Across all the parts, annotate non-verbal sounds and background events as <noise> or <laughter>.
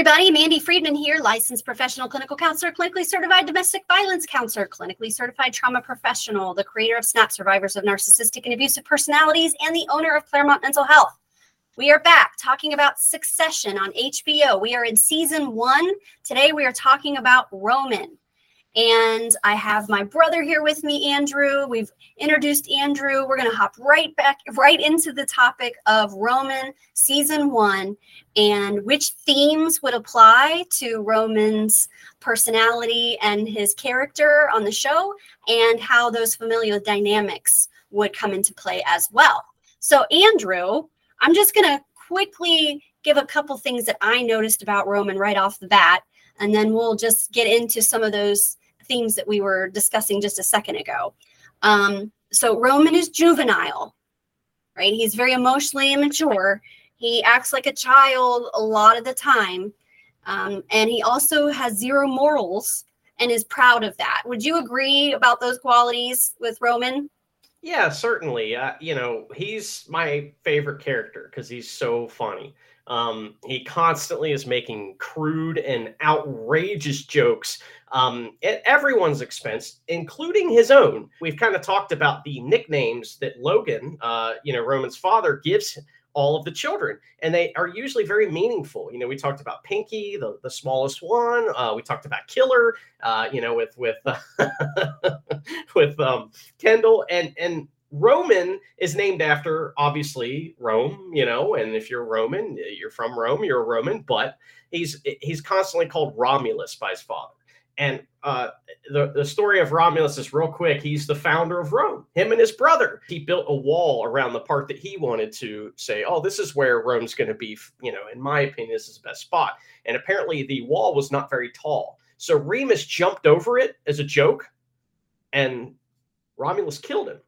everybody. Mandy Friedman here, licensed professional clinical counselor, clinically certified domestic violence counselor, clinically certified trauma professional, the creator of SNAP Survivors of Narcissistic and Abusive Personalities, and the owner of Clermont Mental Health. We are back talking about Succession on HBO. We are in season one. Today we are talking about Roman. And I have my brother here with me, Andrew. We've introduced Andrew. We're going to hop right back, right into the topic of Roman season one and which themes would apply to Roman's personality and his character on the show, and how those familial dynamics would come into play as well. So, Andrew, I'm just going to quickly give a couple things that I noticed about Roman right off the bat, and then we'll just get into some of those themes that we were discussing just a second ago. Um, so Roman is juvenile, right? He's very emotionally immature. He acts like a child a lot of the time. Um, and he also has zero morals and is proud of that. Would you agree about those qualities with Roman? Yeah, certainly. Uh, you know, he's my favorite character because he's so funny. Um, he constantly is making crude and outrageous jokes um, at everyone's expense, including his own. We've kind of talked about the nicknames that Logan, uh, you know, Roman's father, gives all of the children, and they are usually very meaningful. You know, we talked about Pinky, the, the smallest one. Uh, we talked about Killer, uh, you know, with with <laughs> with um, Kendall, and and Roman is named after obviously Rome, you know, and if you're Roman, you're from Rome, you're a Roman, but he's he's constantly called Romulus by his father. And uh, the, the story of Romulus is real quick. He's the founder of Rome, him and his brother. He built a wall around the part that he wanted to say, oh, this is where Rome's going to be, you know, in my opinion, this is the best spot. And apparently the wall was not very tall. So Remus jumped over it as a joke, and Romulus killed him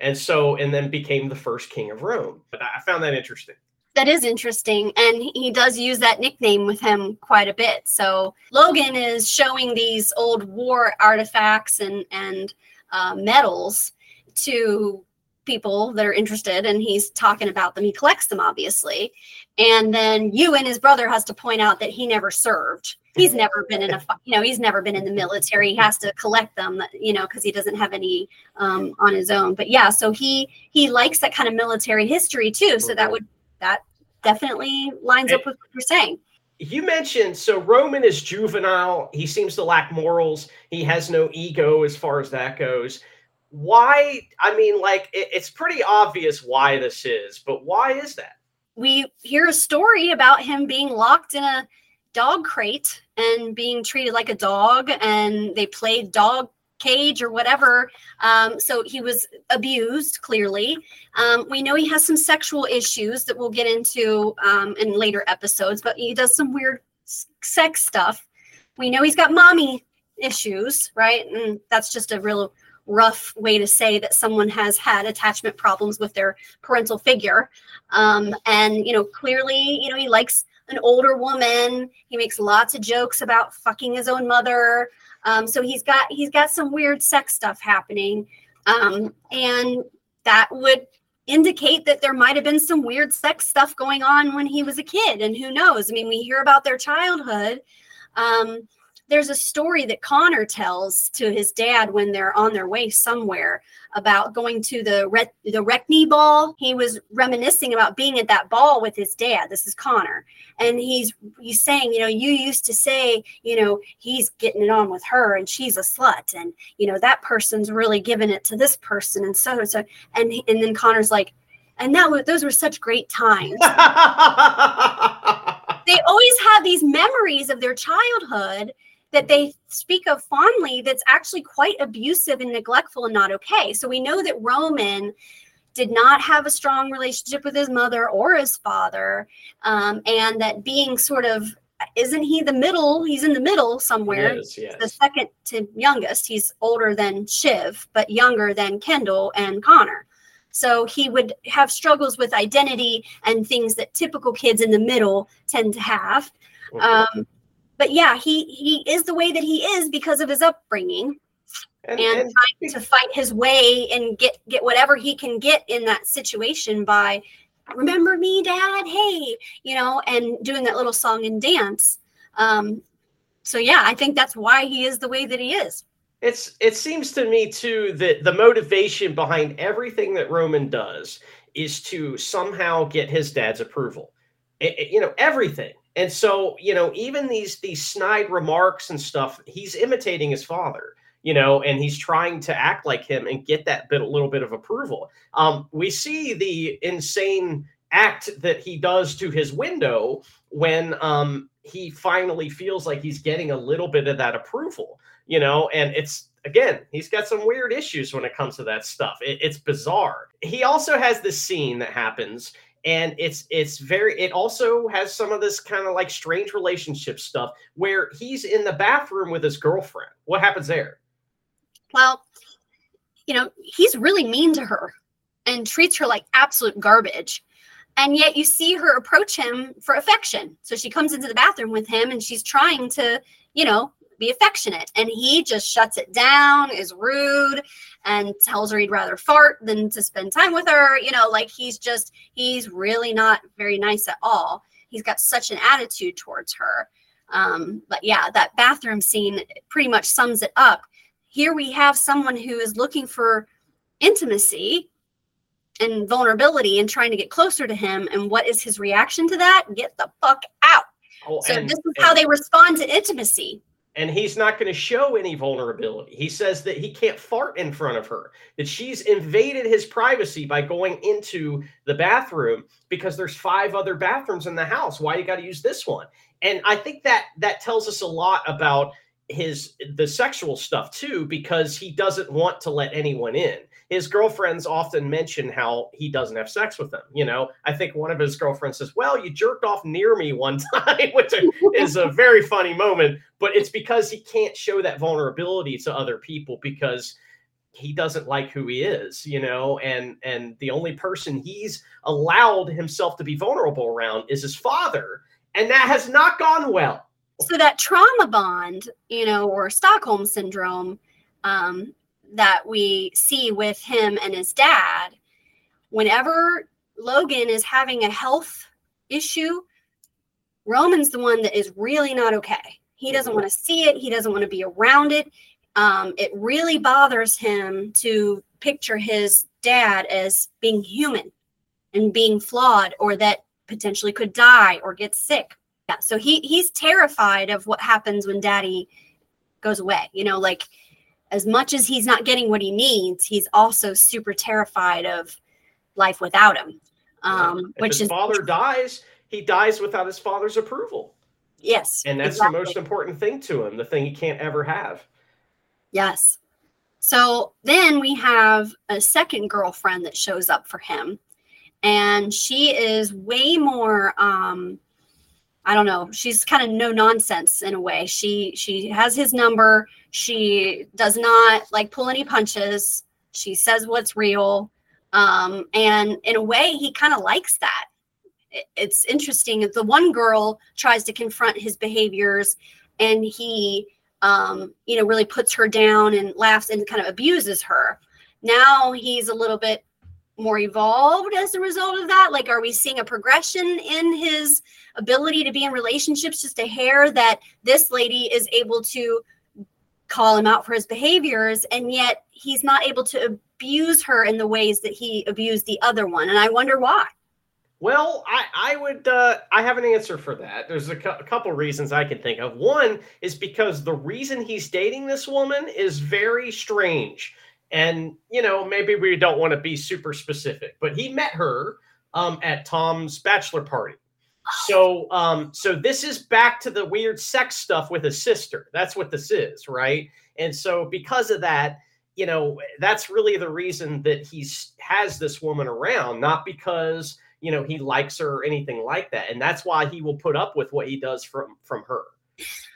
and so and then became the first king of Rome. But I found that interesting. That is interesting, and he does use that nickname with him quite a bit. So Logan is showing these old war artifacts and and uh, medals to people that are interested and he's talking about them. He collects them obviously. And then you and his brother has to point out that he never served. He's never been in a you know he's never been in the military. He has to collect them you know because he doesn't have any um, on his own. But yeah so he he likes that kind of military history too so that would that definitely lines up with what you're saying. You mentioned so Roman is juvenile. He seems to lack morals. He has no ego as far as that goes why i mean like it, it's pretty obvious why this is but why is that? We hear a story about him being locked in a dog crate and being treated like a dog and they played dog cage or whatever. Um, so he was abused clearly. Um, we know he has some sexual issues that we'll get into um, in later episodes but he does some weird sex stuff. We know he's got mommy issues right? And that's just a real rough way to say that someone has had attachment problems with their parental figure. Um, and, you know, clearly, you know, he likes an older woman. He makes lots of jokes about fucking his own mother. Um, so he's got he's got some weird sex stuff happening. Um, and that would indicate that there might have been some weird sex stuff going on when he was a kid. And who knows? I mean, we hear about their childhood. Um, there's a story that Connor tells to his dad when they're on their way somewhere about going to the Re- the Reckney ball. He was reminiscing about being at that ball with his dad. This is Connor, and he's he's saying, you know, you used to say, you know, he's getting it on with her, and she's a slut, and you know that person's really giving it to this person, and so and so, and and then Connor's like, and that was, those were such great times. <laughs> they always have these memories of their childhood that they speak of fondly that's actually quite abusive and neglectful and not okay. So we know that Roman did not have a strong relationship with his mother or his father, um, and that being sort of isn't he the middle? He's in the middle somewhere. Is, yes. The second to youngest. He's older than Shiv, but younger than Kendall and Connor. So he would have struggles with identity and things that typical kids in the middle tend to have. Mm-hmm. Um, but yeah, he he is the way that he is because of his upbringing. And, and, and trying to fight his way and get get whatever he can get in that situation by remember me, dad? Hey, you know, and doing that little song and dance. Um, so yeah, I think that's why he is the way that he is. It's it seems to me too that the motivation behind everything that Roman does is to somehow get his dad's approval. It, it, you know, everything. And so, you know, even these these snide remarks and stuff, he's imitating his father you know, and he's trying to act like him and get that bit a little bit of approval. Um, we see the insane act that he does to his window when um, he finally feels like he's getting a little bit of that approval, you know, and it's again, he's got some weird issues when it comes to that stuff. It, it's bizarre. He also has this scene that happens and it's it's very it also has some of this kind of like strange relationship stuff where he's in the bathroom with his girlfriend what happens there well, you know, he's really mean to her and treats her like absolute garbage. And yet you see her approach him for affection. So she comes into the bathroom with him and she's trying to, you know, be affectionate. And he just shuts it down, is rude, and tells her he'd rather fart than to spend time with her. You know, like he's just, he's really not very nice at all. He's got such an attitude towards her. Um, but yeah, that bathroom scene pretty much sums it up here we have someone who is looking for intimacy and vulnerability and trying to get closer to him. And what is his reaction to that? Get the fuck out. Oh, so and, this is how they respond to intimacy. And he's not going to show any vulnerability. He says that he can't fart in front of her, that she's invaded his privacy by going into the bathroom because there's five other bathrooms in the house. Why you got to use this one? And I think that that tells us a lot about his the sexual stuff too because he doesn't want to let anyone in his girlfriends often mention how he doesn't have sex with them you know? I think one of his girlfriends says well you jerked off near me one <laughs> time which is a very funny moment but it's because he can't show that vulnerability to other people because he doesn't like who he is you know? And and the only person he's allowed himself to be vulnerable around is his father and that has not gone well. So that trauma bond you know or stockholm syndrome um, that we see with him and his dad whenever logan is having a health issue roman's the one that is really not okay. He doesn't want to see it. He doesn't want to be around it. Um, it really bothers him to picture his dad as being human and being flawed or that potentially could die or get sick. Yeah so he he's terrified of what happens when daddy goes away you know like as much as he's not getting what he needs he's also super terrified of life without him. Um yeah. which his is father dies he dies without his father's approval. Yes and that's exactly. the most important thing to him the thing he can't ever have. Yes. So then we have a second girlfriend that shows up for him. And she is way more um I don't know. She's kind of no nonsense in a way. She she has his number. She does not like pull any punches. She says what's real. Um, and in a way, he kind of likes that. It, it's interesting. The one girl tries to confront his behaviors, and he, um, you know, really puts her down and laughs and kind of abuses her. Now he's a little bit more evolved as a result of that? Like, are we seeing a progression in his ability to be in relationships? Just a hair that this lady is able to call him out for his behaviors and yet he's not able to abuse her in the ways that he abused the other one and i wonder why. Well i i would uh i have an answer for that. There's a, cu- a couple reasons i can think of. One is because the reason he's dating this woman is very strange and you know maybe we don't want to be super specific but he met her um, at tom's bachelor party. So um so this is back to the weird sex stuff with his sister. That's what this is right? And so because of that you know that's really the reason that he's has this woman around not because you know he likes her or anything like that. And that's why he will put up with what he does from from her.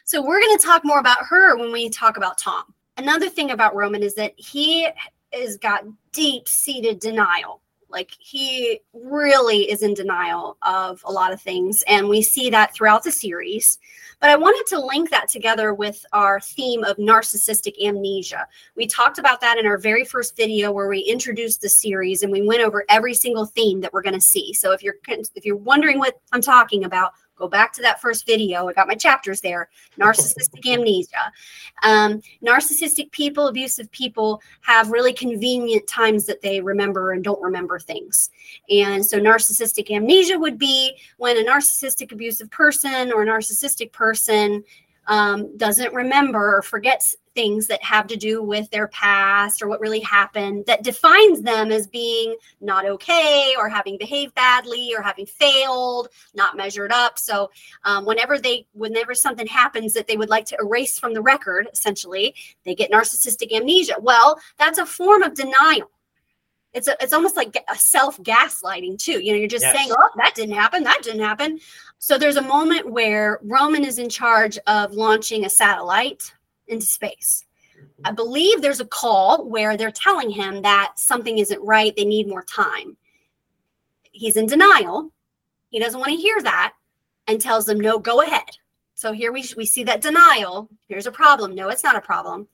So we're going to talk more about her when we talk about tom another thing about Roman is that he has got deep seated denial. Like he really is in denial of a lot of things. And we see that throughout the series. But I wanted to link that together with our theme of narcissistic amnesia. We talked about that in our very first video where we introduced the series and we went over every single theme that we're going to see. So if you're if you're wondering what I'm talking about, Go back to that first video. I got my chapters there. Narcissistic amnesia. Um, narcissistic people, abusive people have really convenient times that they remember and don't remember things. And so, narcissistic amnesia would be when a narcissistic abusive person or a narcissistic person um, doesn't remember or forgets things that have to do with their past or what really happened that defines them as being not okay or having behaved badly or having failed not measured up so um, whenever they whenever something happens that they would like to erase from the record essentially they get narcissistic amnesia well that's a form of denial it's a, it's almost like a self gaslighting too. You know, you're just yes. saying, "Oh, that didn't happen. That didn't happen." So there's a moment where Roman is in charge of launching a satellite into space. I believe there's a call where they're telling him that something isn't right. They need more time. He's in denial. He doesn't want to hear that and tells them, "No, go ahead." So here we we see that denial. Here's a problem. No, it's not a problem.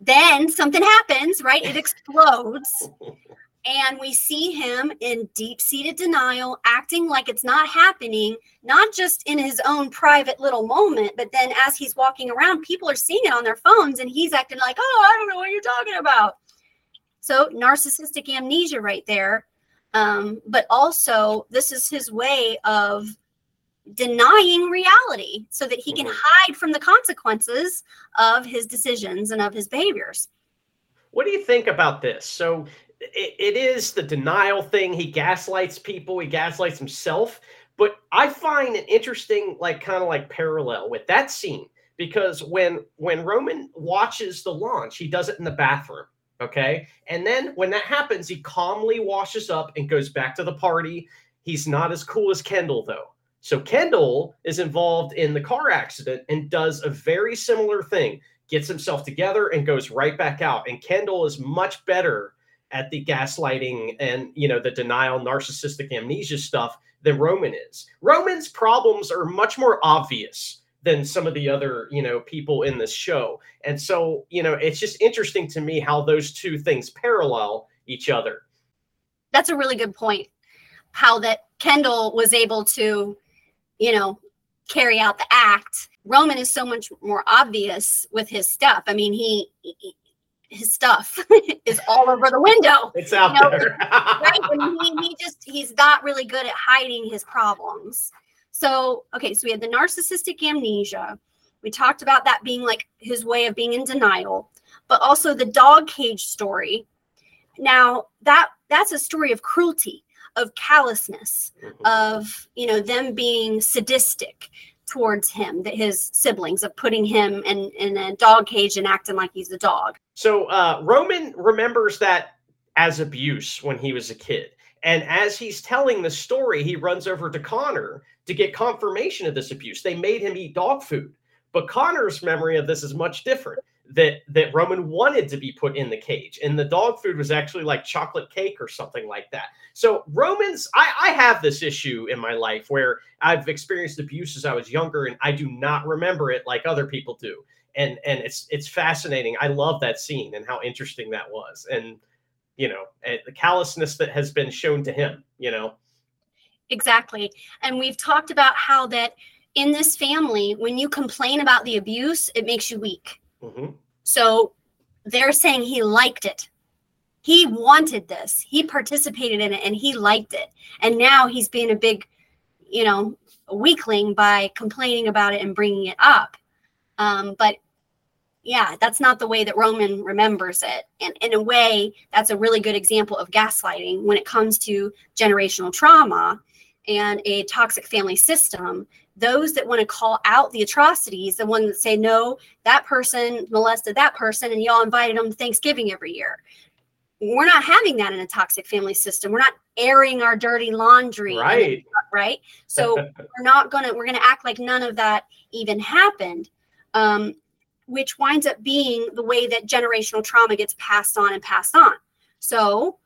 Then something happens, right? It explodes. <laughs> And we see him in deep seated denial, acting like it's not happening, not just in his own private little moment, but then as he's walking around, people are seeing it on their phones and he's acting like, oh, I don't know what you're talking about. So, narcissistic amnesia right there. Um, but also, this is his way of denying reality so that he can mm-hmm. hide from the consequences of his decisions and of his behaviors. What do you think about this? So it, it is the denial thing. He gaslights people, he gaslights himself. But I find an interesting, like, kind of like parallel with that scene because when when Roman watches the launch, he does it in the bathroom. Okay. And then when that happens, he calmly washes up and goes back to the party. He's not as cool as Kendall, though. So Kendall is involved in the car accident and does a very similar thing, gets himself together and goes right back out. And Kendall is much better at the gaslighting and you know the denial narcissistic amnesia stuff than roman is. Roman's problems are much more obvious than some of the other you know people in this show. And so you know it's just interesting to me how those two things parallel each other. That's a really good point how that kendall was able to you know carry out the act. Roman is so much more obvious with his stuff. I mean he, his stuff <laughs> is all over the window. It's out you know, there. <laughs> right? And he, he just he's not really good at hiding his problems. So, okay, so we had the narcissistic amnesia. We talked about that being like his way of being in denial, but also the dog cage story. Now, that that's a story of cruelty, of callousness, mm-hmm. of, you know, them being sadistic towards him, that his siblings of putting him in, in a dog cage and acting like he's a dog. So uh, Roman remembers that as abuse when he was a kid. And as he's telling the story, he runs over to Connor to get confirmation of this abuse. They made him eat dog food. But Connor's memory of this is much different. That that Roman wanted to be put in the cage, and the dog food was actually like chocolate cake or something like that. So Romans, I, I have this issue in my life where I've experienced abuse as I was younger, and I do not remember it like other people do and and it's it's fascinating. I love that scene and how interesting that was, and you know the callousness that has been shown to him. You know, exactly. And we've talked about how that in this family, when you complain about the abuse, it makes you weak. Mm-hmm. So they're saying he liked it. He wanted this. He participated in it and he liked it. And now he's being a big, you know, weakling by complaining about it and bringing it up. Um, but yeah, that's not the way that Roman remembers it. And in a way, that's a really good example of gaslighting when it comes to generational trauma and a toxic family system. Those that want to call out the atrocities, the ones that say, no, that person molested that person and y'all invited them to Thanksgiving every year. We're not having that in a toxic family system. We're not airing our dirty laundry. Right. Right. So <laughs> we're not going to, we're going to act like none of that even happened. Um, which winds up being the way that generational trauma gets passed on and passed on. So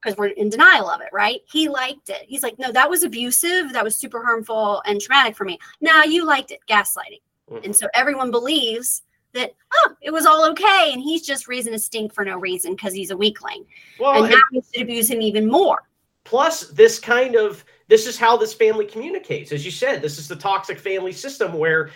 because we're in denial of it, right? He liked it. He's like, no, that was abusive. That was super harmful and traumatic for me. Now you liked it, gaslighting. Mm-hmm. And so everyone believes that, oh, it was all okay. And he's just raising a stink for no reason because he's a weakling. Well, and now we should abuse him even more. Plus, this kind of this is how this family communicates. As you said, this is the toxic family system where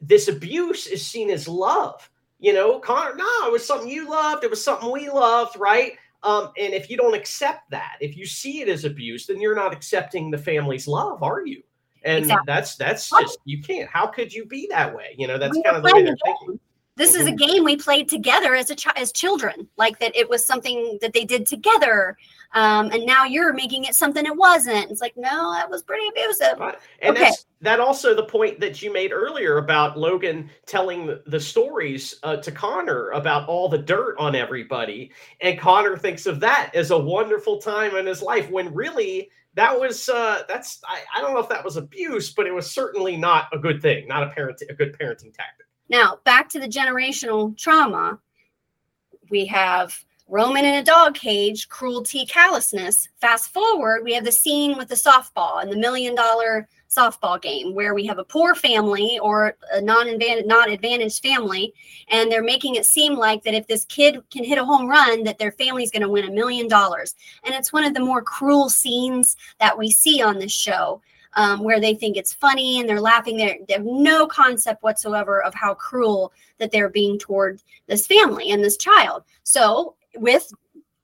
this abuse is seen as love. You know, Connor, no, it was something you loved. It was something we loved, right? Um, and if you don't accept that, if you see it as abuse, then you're not accepting the family's love, are you? And exactly. that's that's just you can't. How could you be that way? You know, that's kind of the way they're thinking. This is a mm-hmm. game we played together as a ch- as children, like that. It was something that they did together, um, and now you're making it something it wasn't. It's like, no, that was pretty abusive. Right. And okay. that's that also the point that you made earlier about Logan telling the stories uh, to Connor about all the dirt on everybody, and Connor thinks of that as a wonderful time in his life when really that was uh, that's I, I don't know if that was abuse, but it was certainly not a good thing, not a parent a good parenting tactic. Now, back to the generational trauma, we have Roman in a dog cage, cruelty, callousness. Fast forward, we have the scene with the softball and the million dollar softball game where we have a poor family or a non-advantaged not advantaged family and they're making it seem like that if this kid can hit a home run that their family's going to win a million dollars. And it's one of the more cruel scenes that we see on this show um, where they think it's funny and they're laughing. They're, they have no concept whatsoever of how cruel that they're being toward this family and this child. So, with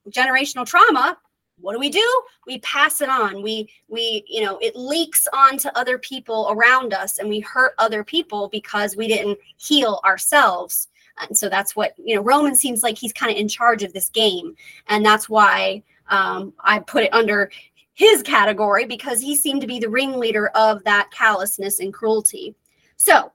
generational trauma, what do we do? We pass it on. We we you know it leaks onto other people around us, and we hurt other people because we didn't heal ourselves. And so that's what you know. Roman seems like he's kind of in charge of this game, and that's why um, I put it under his category because he seemed to be the ringleader of that callousness and cruelty. So,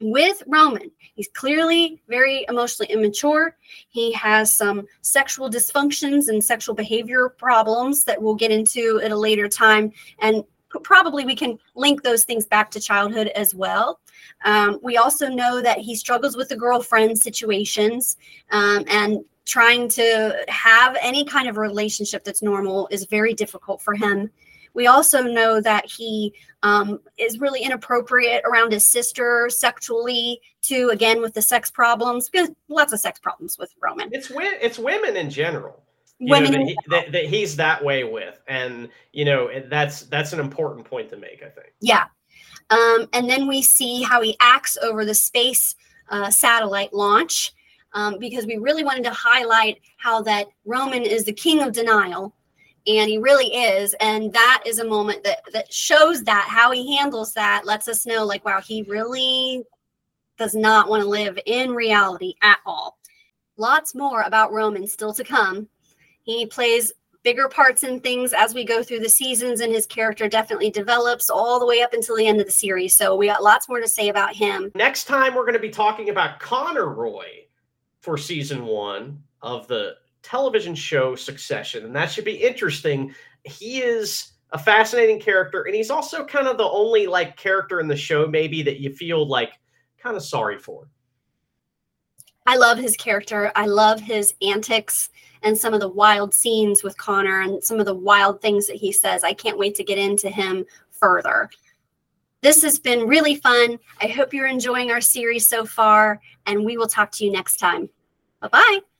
with Roman, he's clearly very emotionally immature. He has some sexual dysfunctions and sexual behavior problems that we'll get into at a later time. And probably we can link those things back to childhood as well. Um, we also know that he struggles with the girlfriend situations um, and trying to have any kind of relationship that's normal is very difficult for him. We also know that he um, is really inappropriate around his sister sexually, too. Again, with the sex problems, because lots of sex problems with Roman. It's it's women in general. women know, that, he, that, that he's that way with, and you know that's that's an important point to make. I think. Yeah, um, and then we see how he acts over the space uh, satellite launch um, because we really wanted to highlight how that Roman is the king of denial. And he really is. And that is a moment that, that shows that how he handles that lets us know, like, wow, he really does not want to live in reality at all. Lots more about Roman still to come. He plays bigger parts in things as we go through the seasons, and his character definitely develops all the way up until the end of the series. So we got lots more to say about him. Next time, we're going to be talking about Connor Roy for season one of the television show Succession, and that should be interesting. He is a fascinating character, and he's also kind of the only like character in the show maybe that you feel like kind of sorry for. I love his character. I love his antics and some of the wild scenes with Connor and some of the wild things that he says. I can't wait to get into him further. This has been really fun. I hope you're enjoying our series so far, and we will talk to you next time. Bye bye.